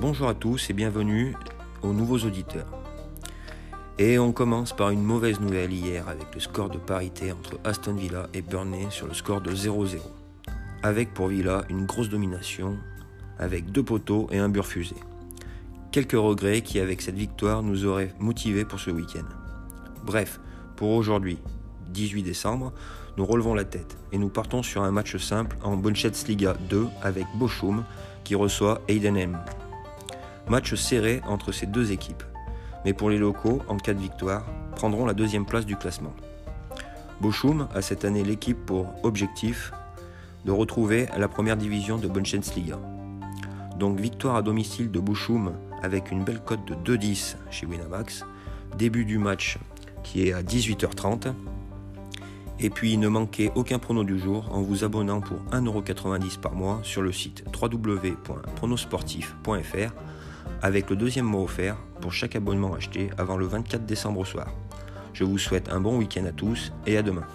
bonjour à tous et bienvenue aux nouveaux auditeurs. Et on commence par une mauvaise nouvelle hier avec le score de parité entre Aston Villa et Burnley sur le score de 0-0. Avec pour Villa une grosse domination avec deux poteaux et un but refusé. Quelques regrets qui avec cette victoire nous auraient motivés pour ce week-end. Bref, pour aujourd'hui, 18 décembre, nous relevons la tête et nous partons sur un match simple en Bundesliga 2 avec Bochum qui reçoit Heidenheim. Match serré entre ces deux équipes, mais pour les locaux, en cas de victoire, prendront la deuxième place du classement. Bochum a cette année l'équipe pour objectif de retrouver la première division de Bundesliga. Donc victoire à domicile de Bochum avec une belle cote de 2-10 chez Winamax. Début du match qui est à 18h30. Et puis ne manquez aucun prono du jour en vous abonnant pour 1,90€ par mois sur le site www.pronosportif.fr avec le deuxième mot offert pour chaque abonnement acheté avant le 24 décembre au soir. Je vous souhaite un bon week-end à tous et à demain.